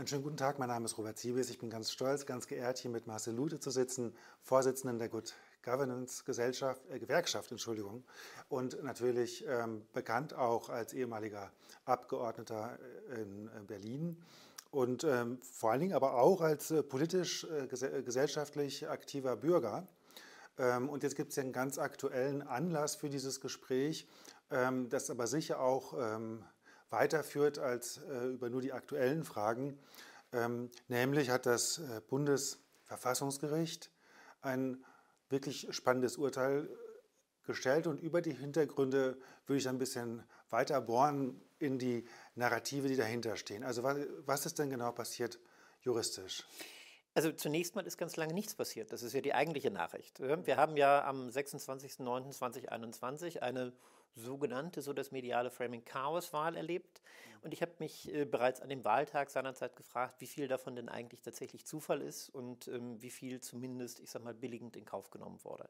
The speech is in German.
Einen schönen guten Tag, mein Name ist Robert Siebes. Ich bin ganz stolz, ganz geehrt, hier mit Marcel Lute zu sitzen, Vorsitzenden der Good Governance Gesellschaft, äh, Gewerkschaft, Entschuldigung, und natürlich ähm, bekannt auch als ehemaliger Abgeordneter in äh, Berlin und ähm, vor allen Dingen aber auch als äh, politisch, äh, äh, gesellschaftlich aktiver Bürger. Ähm, und jetzt gibt es ja einen ganz aktuellen Anlass für dieses Gespräch, ähm, das aber sicher auch ähm, weiterführt als äh, über nur die aktuellen Fragen. Ähm, nämlich hat das äh, Bundesverfassungsgericht ein wirklich spannendes Urteil gestellt und über die Hintergründe würde ich ein bisschen weiter bohren in die Narrative, die dahinter stehen. Also was, was ist denn genau passiert juristisch? Also zunächst mal ist ganz lange nichts passiert. Das ist ja die eigentliche Nachricht. Wir haben ja am 26.09.2021 eine sogenannte, so das mediale Framing Chaos-Wahl erlebt. Und ich habe mich äh, bereits an dem Wahltag seinerzeit gefragt, wie viel davon denn eigentlich tatsächlich Zufall ist und ähm, wie viel zumindest, ich sag mal, billigend in Kauf genommen wurde.